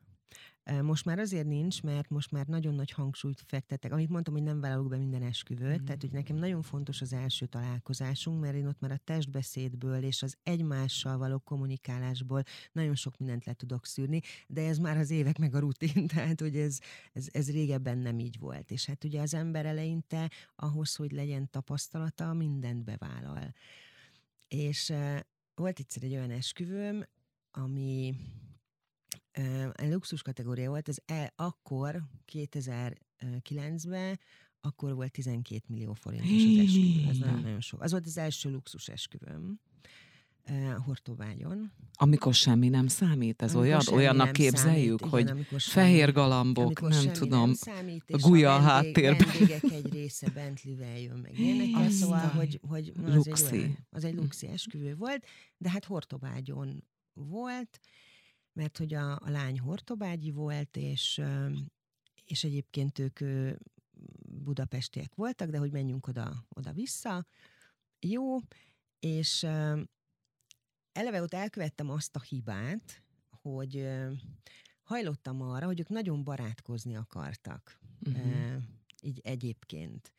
Most már azért nincs, mert most már nagyon nagy hangsúlyt fektetek. Amit mondtam, hogy nem vállalok be minden esküvőt, mm. tehát hogy nekem nagyon fontos az első találkozásunk, mert én ott már a testbeszédből és az egymással való kommunikálásból nagyon sok mindent le tudok szűrni, de ez már az évek meg a rutin, tehát hogy ez, ez, ez régebben nem így volt. És hát ugye az ember eleinte ahhoz, hogy legyen tapasztalata, mindent bevállal. És volt egyszer egy olyan esküvőm, ami luxus kategória volt, ez el, akkor, 2009-ben, akkor volt 12 millió forintos az esküvő. Ez nagyon, nagyon sok. Az volt az első luxus esküvőm. Uh, Hortobágyon. Amikor semmi nem számít, ez olyan, olyannak képzeljük, számít, hogy igen, fehér galambok, nem tudom, nem számít, a gulya a háttérben. vendégek egy része Bentley-vel jön meg ilyenekkel, szóval, hogy, hogy az, egy olyan, az egy luxi esküvő volt, de hát Hortobágyon volt, mert hogy a, a lány hortobágyi volt, és, és egyébként ők budapestiek voltak, de hogy menjünk oda, oda-vissza. Jó, és eleve ott elkövettem azt a hibát, hogy hajlottam arra, hogy ők nagyon barátkozni akartak. Uh-huh. így egyébként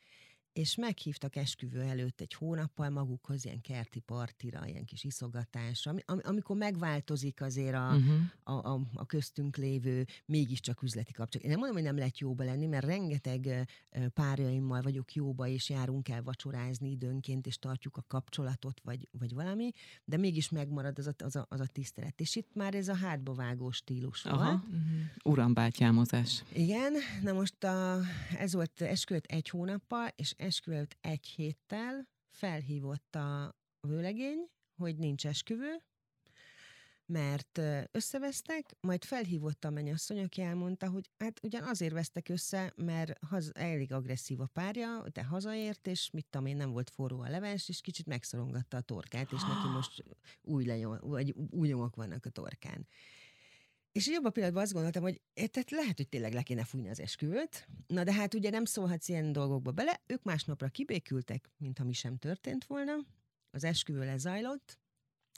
és meghívtak esküvő előtt egy hónappal magukhoz ilyen kerti partira, ilyen kis iszogatásra, am- amikor megváltozik azért a, uh-huh. a, a, a köztünk lévő mégiscsak üzleti kapcsolat. Én nem mondom, hogy nem lehet jóba lenni, mert rengeteg párjaimmal vagyok jóba, és járunk el vacsorázni időnként, és tartjuk a kapcsolatot, vagy, vagy valami, de mégis megmarad az a, az, a, az a tisztelet. És itt már ez a hátba vágó stílus Aha. volt. Uh-huh. Urambátyámozás. Igen, na most a, ez volt esküvőt egy hónappal, és esküvő egy héttel felhívott a vőlegény, hogy nincs esküvő, mert összevesztek, majd felhívott a mennyasszony, aki elmondta, hogy hát ugyan azért vesztek össze, mert haz, elég agresszív a párja, de hazaért, és mit tudom én, nem volt forró a leves, és kicsit megszorongatta a torkát, és neki most új, lenyom, vagy új nyomok vannak a torkán. És abban a pillanatban azt gondoltam, hogy eh, tehát lehet, hogy tényleg le kéne fújni az esküvőt. Na de hát ugye nem szólhatsz ilyen dolgokba bele. Ők másnapra kibékültek, mintha mi sem történt volna. Az esküvő lezajlott,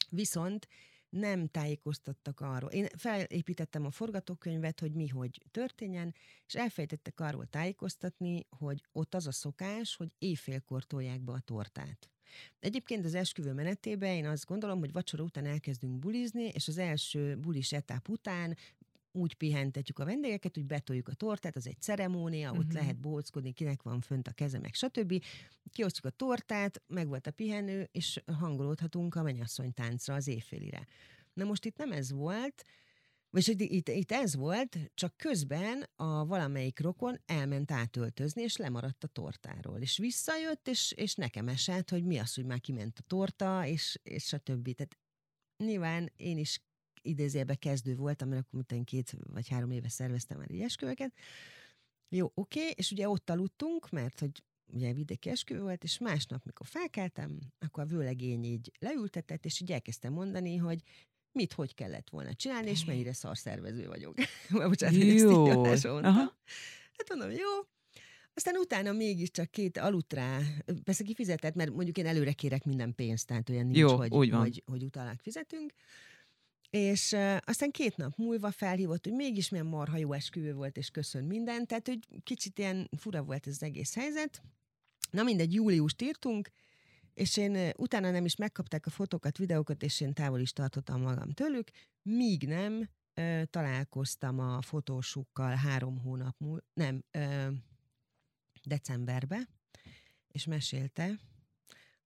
viszont nem tájékoztattak arról. Én felépítettem a forgatókönyvet, hogy mi hogy történjen, és elfejtettek arról tájékoztatni, hogy ott az a szokás, hogy éjfélkor tolják be a tortát. Egyébként az esküvő menetében én azt gondolom, hogy vacsora után elkezdünk bulizni, és az első bulis etap után úgy pihentetjük a vendégeket, hogy betoljuk a tortát, az egy ceremónia, uh-huh. ott mhm. lehet bóckodni, kinek van fönt a keze, meg stb. Kiosztjuk a tortát, meg volt a pihenő, és hangolódhatunk a mennyasszony táncra az éjfélire. Na most itt nem ez volt, vagy hogy itt, itt ez volt, csak közben a valamelyik rokon elment átöltözni, és lemaradt a tortáról. És visszajött, és, és nekem esett, hogy mi az, hogy már kiment a torta, és, és a többi. Tehát nyilván én is idézőjelben kezdő voltam, mert akkor mint két vagy három éve szerveztem már így esküvőket. Jó, oké, okay, és ugye ott aludtunk, mert hogy ugye vidéki esküvő volt, és másnap, mikor felkeltem, akkor a vőlegény így leültetett, és így elkezdtem mondani, hogy mit, hogy kellett volna csinálni, és mennyire szarszervező vagyok. Bocsánat, jó. Hát mondom, jó. Aztán utána mégiscsak két alutrá, persze kifizetett, mert mondjuk én előre kérek minden pénzt, tehát olyan nincs, jó, hogy, úgy van. hogy, hogy utalák fizetünk. És uh, aztán két nap múlva felhívott, hogy mégis milyen marha jó esküvő volt, és köszön mindent, tehát hogy kicsit ilyen fura volt ez az egész helyzet. Na mindegy, júliust írtunk, és én utána nem is megkapták a fotókat, videókat, és én távol is tartottam magam tőlük, míg nem ö, találkoztam a fotósukkal három hónap múlva, nem, ö, decemberbe, és mesélte,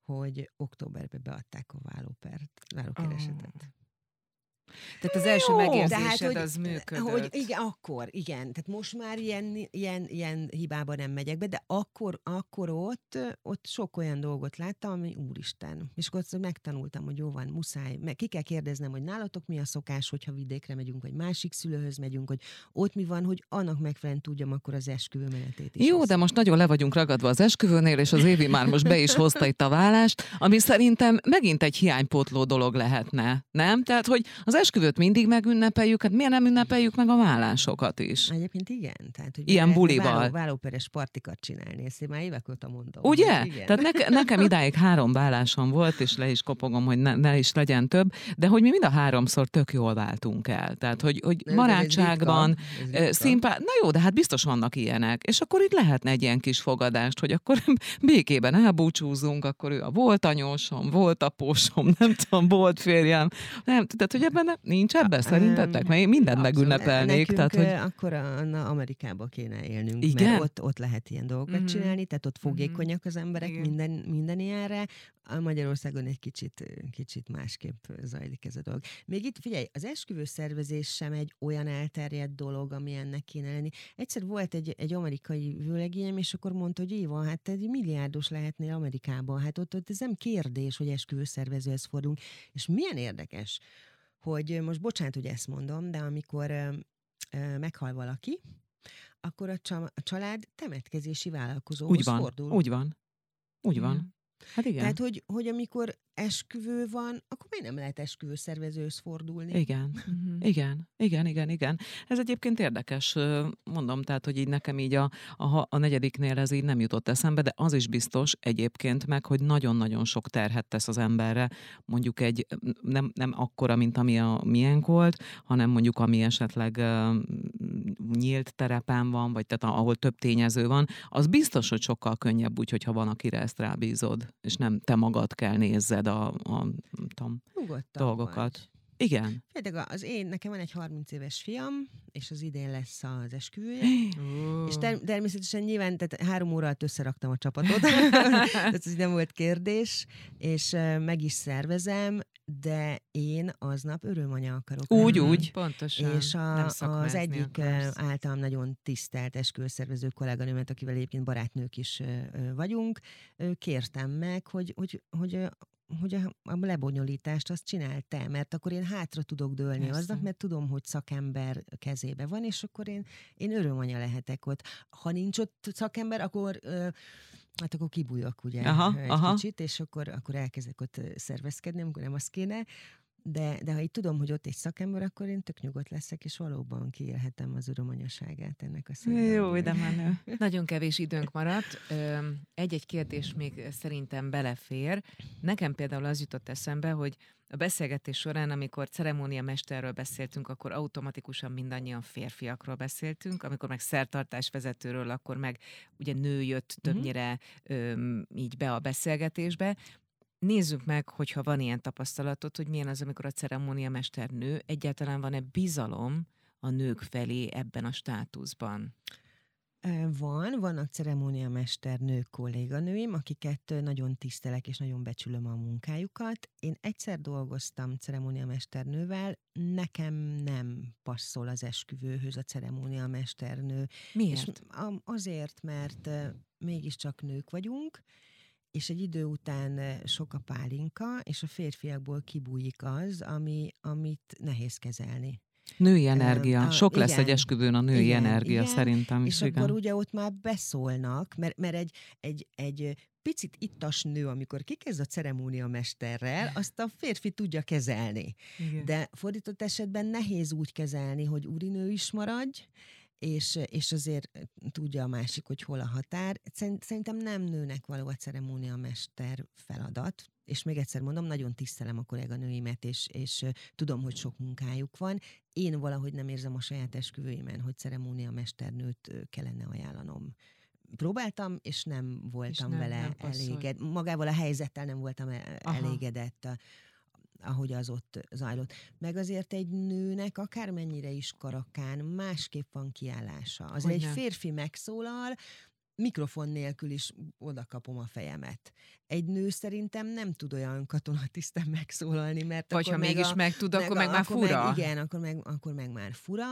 hogy októberbe beadták a vállópert, vállókeresetet. Oh. Tehát az első Jó, megérzésed tehát, hogy, az működött. Hogy igen, akkor, igen. Tehát most már ilyen, ilyen, ilyen hibába nem megyek be, de akkor, akkor ott, ott sok olyan dolgot láttam, ami úristen. És akkor megtanultam, hogy jó van, muszáj. Meg ki kell kérdeznem, hogy nálatok mi a szokás, hogyha vidékre megyünk, vagy másik szülőhöz megyünk, hogy ott mi van, hogy annak megfelelően tudjam akkor az esküvő menetét is. Jó, hozni. de most nagyon le vagyunk ragadva az esküvőnél, és az Évi már most be is hozta itt a vállást, ami szerintem megint egy hiánypótló dolog lehetne, nem? Tehát, hogy az esküvőt mindig megünnepeljük, hát miért nem ünnepeljük meg a vállásokat is? Egyébként igen. Tehát, hogy Ilyen bulival. Váló, vállóperes partikat csinálni, ezt én már évek óta mondom. Ugye? Igen. Tehát neke, nekem idáig három vállásom volt, és le is kopogom, hogy ne, ne is legyen több, de hogy mi mind a háromszor tök jól váltunk el. Tehát, hogy, hogy barátságban, színpá... Na jó, de hát biztos vannak ilyenek. És akkor itt lehetne egy ilyen kis fogadást, hogy akkor békében elbúcsúzunk, akkor ő a volt anyósom, volt apósom, nem tudom, volt férjem. Nem, tehát, hogy ebben nincs ebben szerintetek? Mert én mindent megünnepelnék. Nekünk tehát, hogy... akkor a, a Amerikába kéne élnünk, Igen? mert ott, ott lehet ilyen dolgokat mm-hmm. csinálni, tehát ott fogékonyak az emberek Igen. minden, minden ilyenre. A Magyarországon egy kicsit, kicsit másképp zajlik ez a dolog. Még itt, figyelj, az esküvő szervezés sem egy olyan elterjedt dolog, ami ennek kéne lenni. Egyszer volt egy, egy amerikai vőlegényem, és akkor mondta, hogy Éva, hát egy milliárdos lehetnél Amerikában. Hát ott, ott ez nem kérdés, hogy esküvőszervezőhez fordulunk. És milyen érdekes, hogy most bocsánat, hogy ezt mondom, de amikor meghal valaki, akkor a, csa, a család temetkezési vállalkozóhoz úgy van, fordul. Úgy van. Úgy van. Hát igen. Tehát, hogy, hogy amikor esküvő van, akkor miért nem lehet esküvő szervezőhöz fordulni? Igen, uh-huh. igen, igen, igen, igen. Ez egyébként érdekes, mondom, tehát, hogy így nekem így a, a, a negyediknél ez így nem jutott eszembe, de az is biztos egyébként meg, hogy nagyon-nagyon sok terhet tesz az emberre, mondjuk egy, nem, nem akkora, mint ami a miénk volt, hanem mondjuk ami esetleg uh, nyílt terepen van, vagy tehát ahol több tényező van, az biztos, hogy sokkal könnyebb úgy, hogyha van, akire ezt rábízod, és nem te magad kell nézzed a, a tudom, dolgokat. Vagy. Igen. Például az én, nekem van egy 30 éves fiam, és az idén lesz az esküvője. Oh. És ter- természetesen nyilván, tehát három óra alatt összeraktam a csapatot, ez nem volt kérdés, és meg is szervezem, de én aznap örömanya akarok. Úgy, lenni. úgy. Pontosan. És a, az egyik akarsz. általam nagyon tisztelt esküvőszervező kolléganőmet, akivel egyébként barátnők is vagyunk, kértem meg, hogy, hogy, hogy hogy a, a lebonyolítást azt csinál te, mert akkor én hátra tudok dőlni Persze. aznap, mert tudom, hogy szakember kezébe van, és akkor én, én örömanya lehetek ott. Ha nincs ott szakember, akkor ö, hát akkor kibújok ugye aha, egy aha. kicsit, és akkor, akkor elkezdek ott szervezkedni, amikor nem az kéne, de, de ha így tudom, hogy ott egy szakember, akkor én tök nyugodt leszek, és valóban kiélhetem az örömanyaságát ennek a színben. Jó, de menő. Nagyon kevés időnk maradt. Egy-egy kérdés még szerintem belefér. Nekem például az jutott eszembe, hogy a beszélgetés során, amikor ceremóniamesterről beszéltünk, akkor automatikusan mindannyian férfiakról beszéltünk, amikor meg szertartás vezetőről, akkor meg ugye nő jött mhm. többnyire mm-hmm. öm, így be a beszélgetésbe. Nézzük meg, hogyha van ilyen tapasztalatod, hogy milyen az, amikor a ceremóniamester nő, egyáltalán van-e bizalom a nők felé ebben a státuszban? Van, vannak ceremóniamester nők kolléganőim, akiket nagyon tisztelek és nagyon becsülöm a munkájukat. Én egyszer dolgoztam ceremóniamesternővel, nekem nem passzol az esküvőhöz a ceremóniamesternő. Miért? És azért, mert mégiscsak nők vagyunk, és egy idő után sok a pálinka, és a férfiakból kibújik az, ami, amit nehéz kezelni. Női energia. Sok igen, lesz egy esküvőn a női igen, energia igen, szerintem. És igen. akkor ugye ott már beszólnak, mert, mert egy, egy, egy picit ittas nő, amikor kikezd a ceremónia mesterrel, azt a férfi tudja kezelni. Igen. De fordított esetben nehéz úgy kezelni, hogy úrinő is maradj, és, és azért tudja a másik, hogy hol a határ. Szerintem nem nőnek való a ceremónia mester feladat, és még egyszer mondom, nagyon tisztelem a kolléganőimet, és, és tudom, hogy sok munkájuk van. Én valahogy nem érzem a saját esküvőimen, hogy ceremónia mesternőt kellene ajánlanom próbáltam, és nem voltam és nem, vele nem elégedett. Magával a helyzettel nem voltam e- Aha. elégedett ahogy az ott zajlott. Meg azért egy nőnek akármennyire is karakán másképp van kiállása. Az egy férfi megszólal, mikrofon nélkül is oda kapom a fejemet. Egy nő szerintem nem tud olyan katonatiszten megszólalni, mert Vagy akkor ha mégis a, meg tud, meg akkor meg, meg már fura. Meg, igen, akkor meg, akkor meg már fura.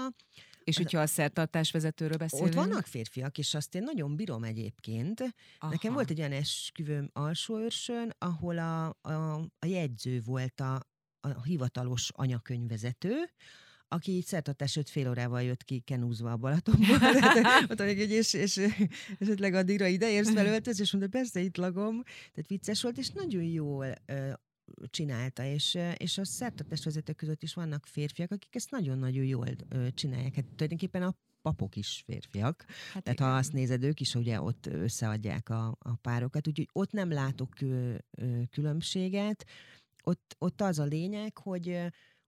És hogyha a szertartás vezetőről beszélünk? Ott vannak férfiak, és azt én nagyon bírom egyébként. Aha. Nekem volt egy olyan esküvőm alsóőrsön, ahol a, a, a jegyző volt a, a hivatalos anyakönyvvezető, aki így szertartás öt fél órával jött ki kenúzva a Balatonból. Hogy és, és, esetleg addigra ide érsz felöltöz, és mondta, persze itt lagom. Tehát vicces volt, és nagyon jól csinálta, és, és a szertartás vezetők között is vannak férfiak, akik ezt nagyon-nagyon jól csinálják. Hát tulajdonképpen a papok is férfiak. Hát Tehát igen. ha azt nézed, ők is ugye ott összeadják a, a párokat, úgyhogy ott nem látok különbséget. Ott, ott az a lényeg, hogy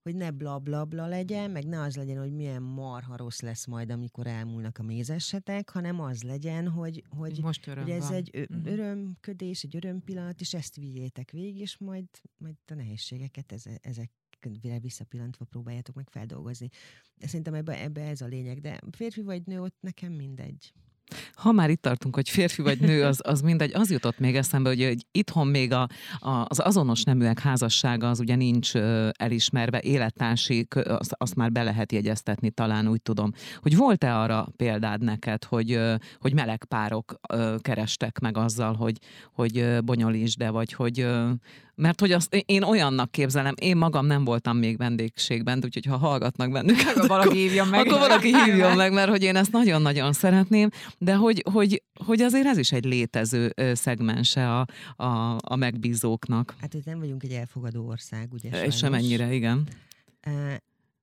hogy ne bla bla bla legyen, meg ne az legyen, hogy milyen marha rossz lesz majd, amikor elmúlnak a mézessetek, hanem az legyen, hogy, hogy, Most hogy ez van. egy uh-huh. örömködés, egy örömpillanat, és ezt vigyétek végig, és majd, majd a nehézségeket eze, ezek visszapillantva próbáljátok meg feldolgozni. Szerintem ebbe, ebbe ez a lényeg, de férfi vagy nő, ott nekem mindegy. Ha már itt tartunk, hogy férfi vagy nő, az, az mindegy, az jutott még eszembe, hogy, hogy itthon még a, a, az azonos neműek házassága az ugye nincs elismerve, élettársi, azt, azt már be lehet jegyeztetni, talán úgy tudom. Hogy volt-e arra példád neked, hogy, hogy meleg párok kerestek meg azzal, hogy, hogy bonyolítsd, de vagy hogy Mert hogy azt én olyannak képzelem, én magam nem voltam még vendégségben, úgyhogy ha hallgatnak bennünket, akkor valaki hívjon meg. Akkor valaki hívjon meg, mert hogy én ezt nagyon-nagyon szeretném, de hogy, hogy, hogy azért ez is egy létező szegmense a, a, a megbízóknak. Hát, hogy nem vagyunk egy elfogadó ország, ugye? És sem ennyire, igen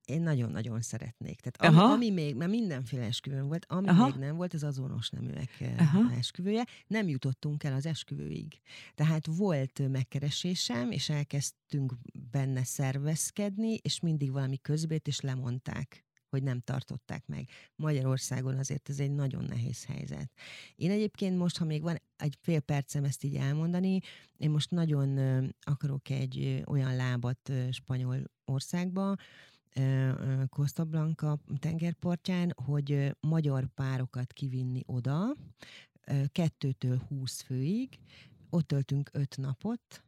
én nagyon-nagyon szeretnék. Tehát ami, ami még, mert mindenféle esküvőn volt, ami Aha. még nem volt, az azonos neműek eh, Aha. esküvője. Nem jutottunk el az esküvőig. Tehát volt megkeresésem, és elkezdtünk benne szervezkedni, és mindig valami közbét, és lemondták hogy nem tartották meg. Magyarországon azért ez egy nagyon nehéz helyzet. Én egyébként most, ha még van egy fél percem ezt így elmondani, én most nagyon akarok egy olyan lábat Spanyolországba, Costa Blanca tengerpartján, hogy magyar párokat kivinni oda, kettőtől húsz főig, ott töltünk öt napot,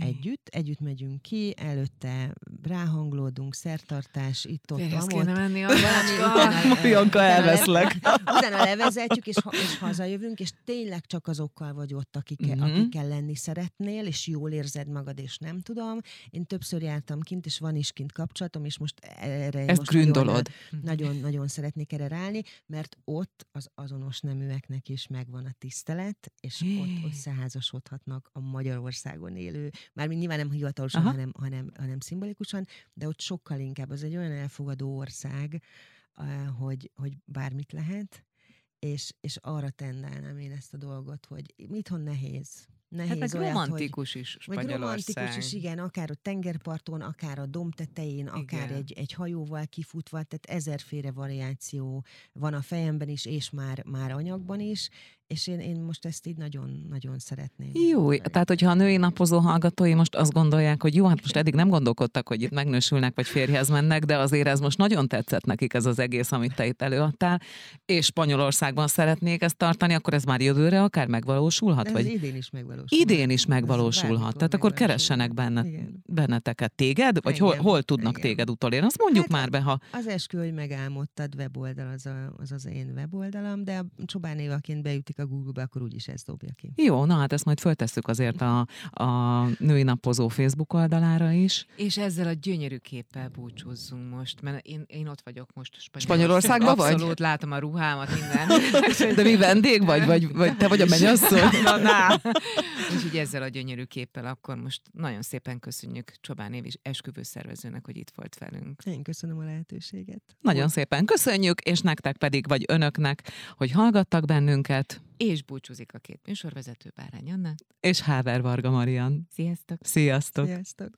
együtt, együtt megyünk ki, előtte ráhanglódunk, szertartás, itt-ott, Félhez kéne menni a Janka, elveszlek. Utána levezetjük, és, ha, és hazajövünk, és tényleg csak azokkal vagy ott, akik, mm-hmm. akikkel lenni szeretnél, és jól érzed magad, és nem tudom. Én többször jártam kint, és van is kint kapcsolatom, és most erre Ezt most gründolod. Nagyon, nagyon, nagyon szeretnék erre ráállni, mert ott az azonos neműeknek is megvan a tisztelet, és ott összeházasodhatnak a Magyarországon élő élő, mármint nyilván nem hivatalosan, hanem, hanem, hanem szimbolikusan, de ott sokkal inkább az egy olyan elfogadó ország, hogy, hogy bármit lehet, és, és arra tendálnám én ezt a dolgot, hogy itthon nehéz. Nehéz hát meg olyat, romantikus hogy, is Spanyolország. Meg romantikus is, igen, akár a tengerparton, akár a domb tetején, igen. akár egy, egy hajóval kifutva, tehát ezerféle variáció van a fejemben is, és már, már anyagban is, és én, én most ezt így nagyon-nagyon szeretném. Jó, tehát hogyha a női napozó hallgatói most azt gondolják, hogy jó, hát most eddig nem gondolkodtak, hogy itt megnősülnek, vagy férjhez mennek, de azért ez most nagyon tetszett nekik ez az egész, amit te itt előadtál, és Spanyolországban szeretnék ezt tartani, akkor ez már jövőre akár megvalósulhat? De vagy? idén is megvalósulhat. Idén is megvalósulhat. Tehát akkor keressenek benne, benneteket. Téged? Vagy hol, hol tudnak Igen. téged utolérni? Azt mondjuk hát már be, ha... Az eskü, hogy megálmodtad weboldal, az, a, az az én weboldalam, de Csobán Évaként beütik a Google-be, akkor úgyis ez dobja ki. Jó, na hát ezt majd föltesszük azért a, a női napozó Facebook oldalára is. És ezzel a gyönyörű képpel búcsúzzunk most, mert én, én ott vagyok most Spanyolországban. vagy? Abszolút látom a ruhámat, minden. De mi vendég vagy, vagy, vagy te vagy a mennyasszony? na, na. Úgyhogy ezzel a gyönyörű képpel akkor most nagyon szépen köszönjük Csobán Év is esküvőszervezőnek, hogy itt volt velünk. Én köszönöm a lehetőséget. Nagyon szépen köszönjük, és nektek pedig, vagy önöknek, hogy hallgattak bennünket és búcsúzik a két műsorvezető Bárány Anna. És Háver Varga Marian. Sziasztok! Sziasztok! Sziasztok!